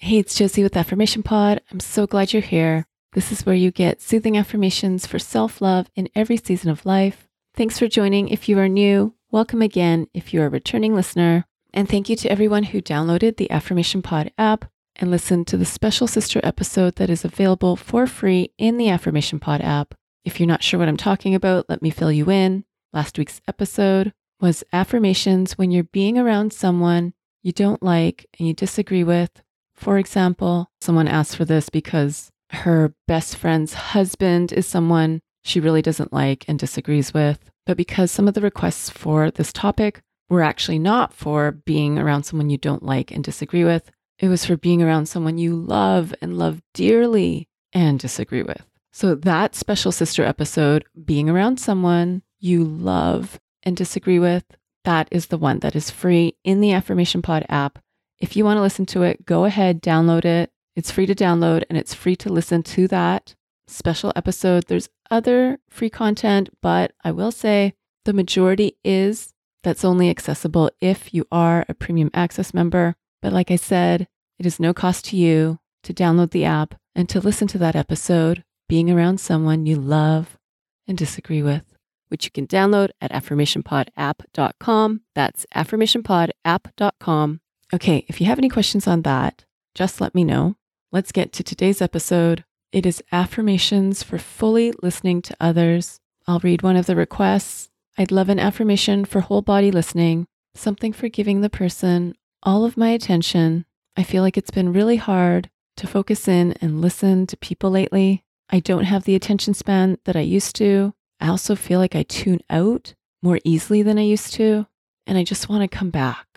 Hey, it's Josie with Affirmation Pod. I'm so glad you're here. This is where you get soothing affirmations for self love in every season of life. Thanks for joining if you are new. Welcome again if you are a returning listener. And thank you to everyone who downloaded the Affirmation Pod app and listened to the special sister episode that is available for free in the Affirmation Pod app. If you're not sure what I'm talking about, let me fill you in. Last week's episode was affirmations when you're being around someone you don't like and you disagree with for example, someone asked for this because her best friend's husband is someone she really doesn't like and disagrees with. But because some of the requests for this topic were actually not for being around someone you don't like and disagree with, it was for being around someone you love and love dearly and disagree with. So that special sister episode, being around someone you love and disagree with, that is the one that is free in the Affirmation Pod app. If you want to listen to it, go ahead, download it. It's free to download and it's free to listen to that special episode. There's other free content, but I will say the majority is that's only accessible if you are a premium access member. But like I said, it is no cost to you to download the app and to listen to that episode, being around someone you love and disagree with, which you can download at affirmationpodapp.com. That's affirmationpodapp.com. Okay, if you have any questions on that, just let me know. Let's get to today's episode. It is affirmations for fully listening to others. I'll read one of the requests. I'd love an affirmation for whole body listening, something for giving the person all of my attention. I feel like it's been really hard to focus in and listen to people lately. I don't have the attention span that I used to. I also feel like I tune out more easily than I used to, and I just want to come back.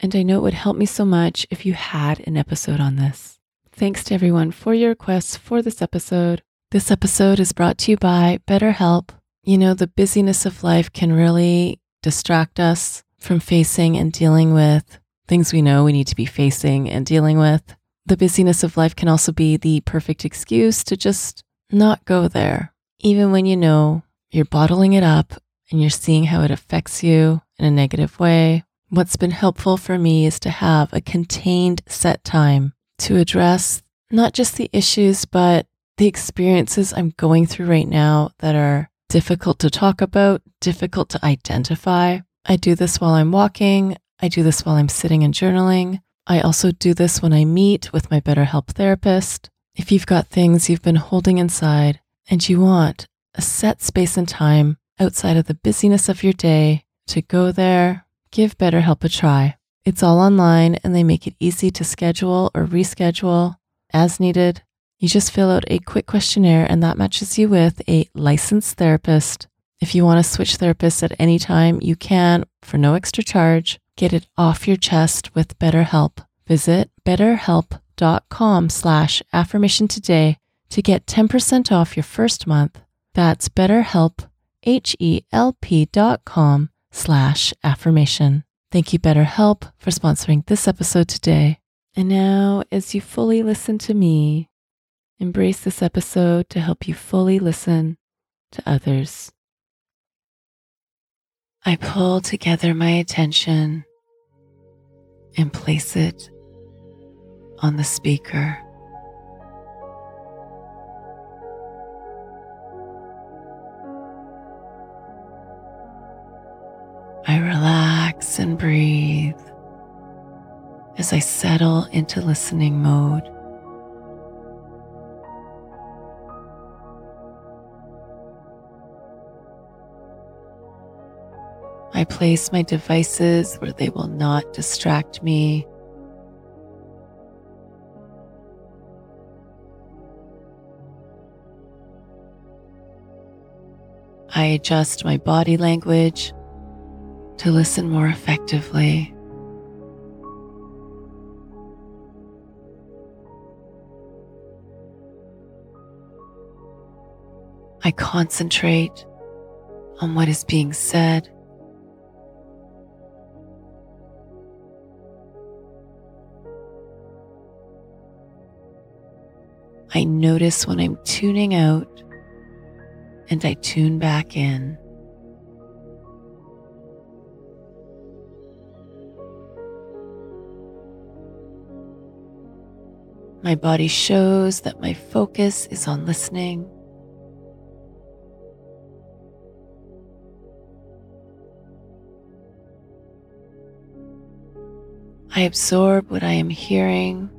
And I know it would help me so much if you had an episode on this. Thanks to everyone for your requests for this episode. This episode is brought to you by BetterHelp. You know, the busyness of life can really distract us from facing and dealing with things we know we need to be facing and dealing with. The busyness of life can also be the perfect excuse to just not go there, even when you know you're bottling it up and you're seeing how it affects you in a negative way What's been helpful for me is to have a contained set time to address not just the issues, but the experiences I'm going through right now that are difficult to talk about, difficult to identify. I do this while I'm walking. I do this while I'm sitting and journaling. I also do this when I meet with my BetterHelp therapist. If you've got things you've been holding inside and you want a set space and time outside of the busyness of your day to go there, Give BetterHelp a try. It's all online and they make it easy to schedule or reschedule as needed. You just fill out a quick questionnaire and that matches you with a licensed therapist. If you want to switch therapists at any time, you can for no extra charge. Get it off your chest with BetterHelp. Visit betterhelp.com slash affirmation today to get 10% off your first month. That's betterhelp, H-E-L-P dot com slash affirmation. Thank you, BetterHelp, for sponsoring this episode today. And now, as you fully listen to me, embrace this episode to help you fully listen to others. I pull together my attention and place it on the speaker. I relax and breathe as I settle into listening mode. I place my devices where they will not distract me. I adjust my body language to listen more effectively. I concentrate on what is being said. I notice when I'm tuning out and I tune back in. My body shows that my focus is on listening. I absorb what I am hearing.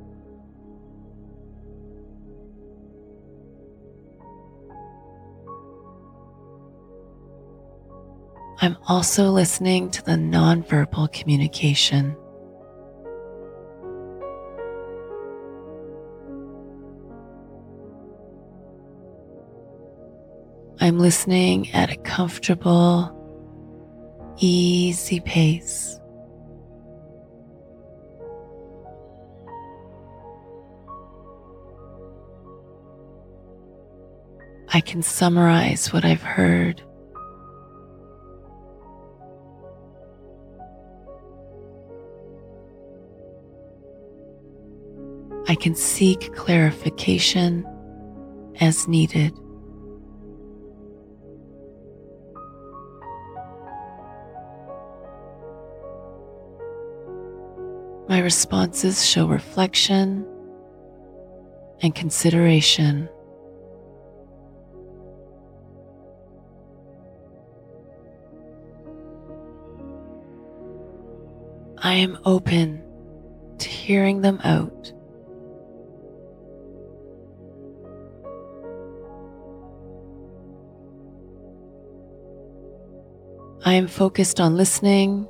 I'm also listening to the nonverbal communication. I'm listening at a comfortable, easy pace. I can summarize what I've heard. I can seek clarification as needed. My responses show reflection and consideration. I am open to hearing them out. I am focused on listening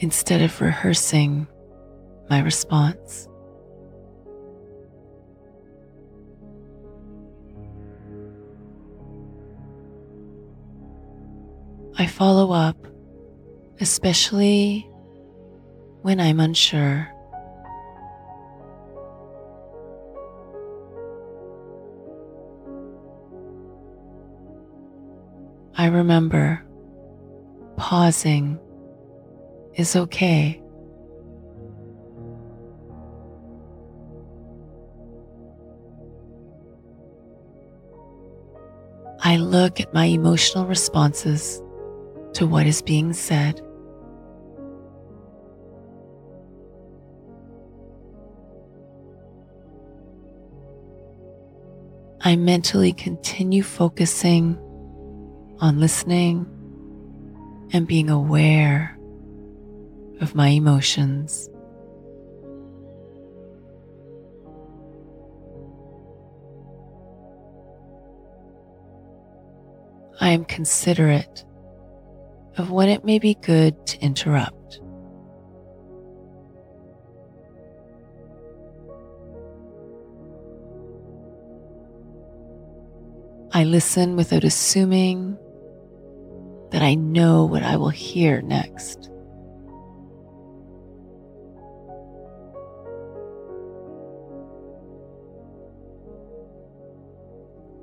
instead of rehearsing my response. I follow up, especially when I'm unsure. I remember pausing is okay. I look at my emotional responses to what is being said. I mentally continue focusing on listening and being aware of my emotions. I am considerate of when it may be good to interrupt. I listen without assuming that I know what I will hear next.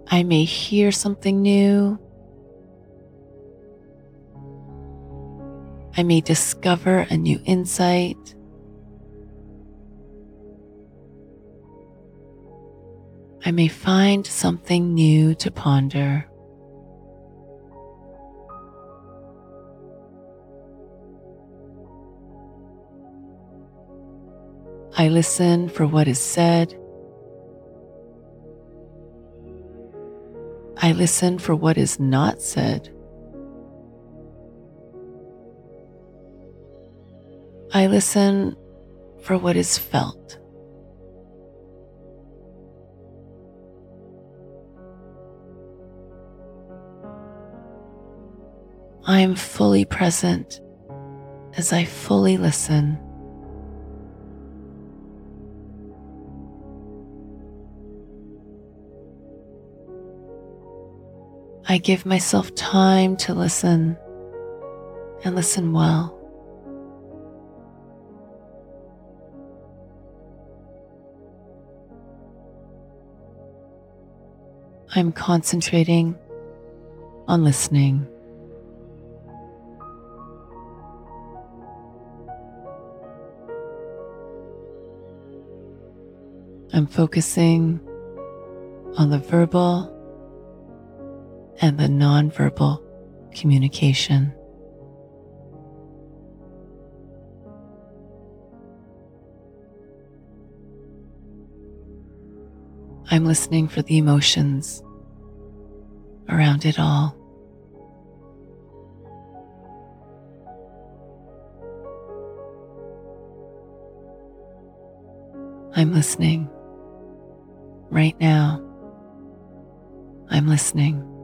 I may hear something new. I may discover a new insight. I may find something new to ponder. I listen for what is said. I listen for what is not said. I listen for what is felt. I am fully present as I fully listen. I give myself time to listen and listen well. I'm concentrating on listening. I'm focusing on the verbal and the nonverbal communication. I'm listening for the emotions around it all. I'm listening right now. I'm listening.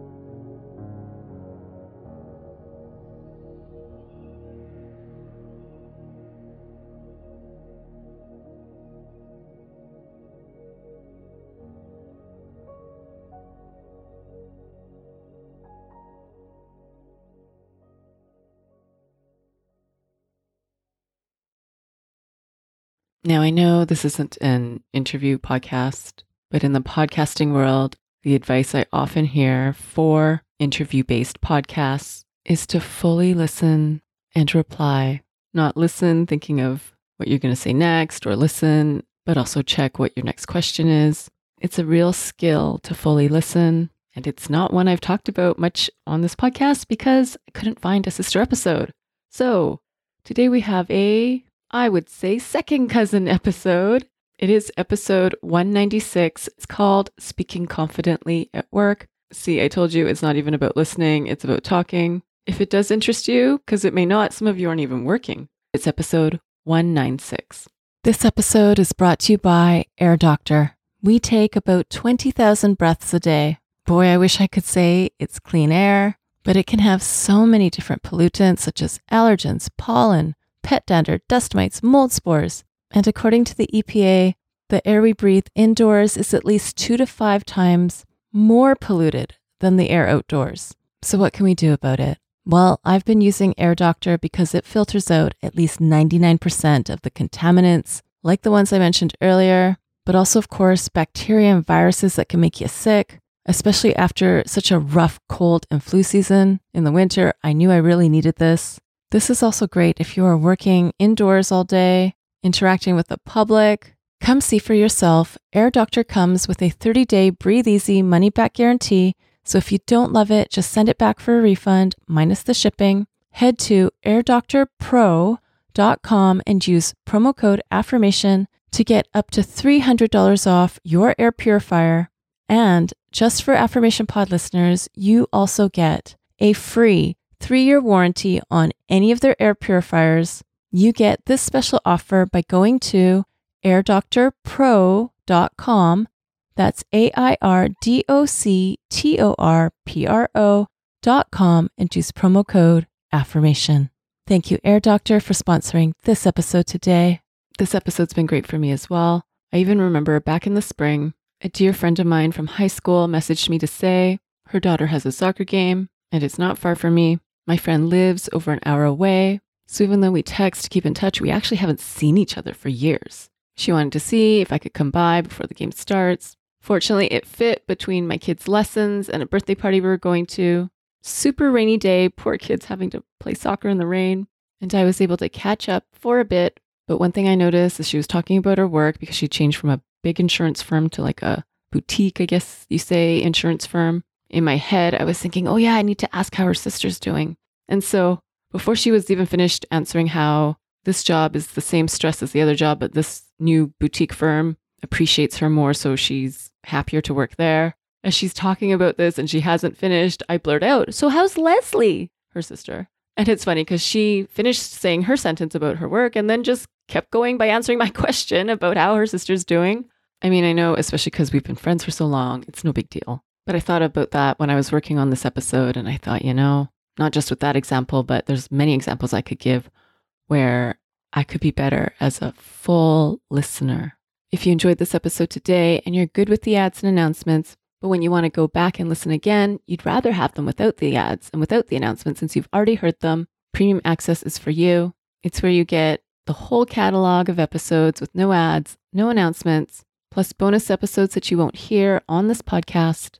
Now, I know this isn't an interview podcast, but in the podcasting world, the advice I often hear for interview based podcasts is to fully listen and reply, not listen thinking of what you're going to say next or listen, but also check what your next question is. It's a real skill to fully listen. And it's not one I've talked about much on this podcast because I couldn't find a sister episode. So today we have a I would say, second cousin episode. It is episode 196. It's called Speaking Confidently at Work. See, I told you it's not even about listening, it's about talking. If it does interest you, because it may not, some of you aren't even working, it's episode 196. This episode is brought to you by Air Doctor. We take about 20,000 breaths a day. Boy, I wish I could say it's clean air, but it can have so many different pollutants such as allergens, pollen, pet dander, dust mites, mold spores. And according to the EPA, the air we breathe indoors is at least two to five times more polluted than the air outdoors. So, what can we do about it? Well, I've been using Air Doctor because it filters out at least 99% of the contaminants, like the ones I mentioned earlier, but also, of course, bacteria and viruses that can make you sick, especially after such a rough cold and flu season in the winter. I knew I really needed this. This is also great if you are working indoors all day, interacting with the public. Come see for yourself. Air Doctor comes with a 30 day breathe easy money back guarantee. So if you don't love it, just send it back for a refund minus the shipping. Head to airdoctorpro.com and use promo code affirmation to get up to $300 off your air purifier. And just for Affirmation Pod listeners, you also get a free three year warranty on any of their air purifiers, you get this special offer by going to airdoctorpro.com. That's A I R D O C T O R P R O.com and use promo code AFFIRMATION. Thank you, Air Doctor, for sponsoring this episode today. This episode's been great for me as well. I even remember back in the spring, a dear friend of mine from high school messaged me to say her daughter has a soccer game and it's not far from me. My friend lives over an hour away, so even though we text, to keep in touch, we actually haven't seen each other for years. She wanted to see if I could come by before the game starts. Fortunately, it fit between my kids' lessons and a birthday party we were going to. Super rainy day, poor kids having to play soccer in the rain. And I was able to catch up for a bit. But one thing I noticed is she was talking about her work because she changed from a big insurance firm to like a boutique, I guess you say, insurance firm in my head, I was thinking, oh, yeah, I need to ask how her sister's doing. And so before she was even finished answering how this job is the same stress as the other job, but this new boutique firm appreciates her more, so she's happier to work there. As she's talking about this and she hasn't finished, I blurt out, So, how's Leslie? Her sister. And it's funny because she finished saying her sentence about her work and then just kept going by answering my question about how her sister's doing. I mean, I know, especially because we've been friends for so long, it's no big deal. But I thought about that when I was working on this episode, and I thought, you know, not just with that example, but there's many examples I could give where I could be better as a full listener. If you enjoyed this episode today and you're good with the ads and announcements, but when you want to go back and listen again, you'd rather have them without the ads and without the announcements since you've already heard them, premium access is for you. It's where you get the whole catalog of episodes with no ads, no announcements, plus bonus episodes that you won't hear on this podcast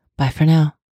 Bye for now.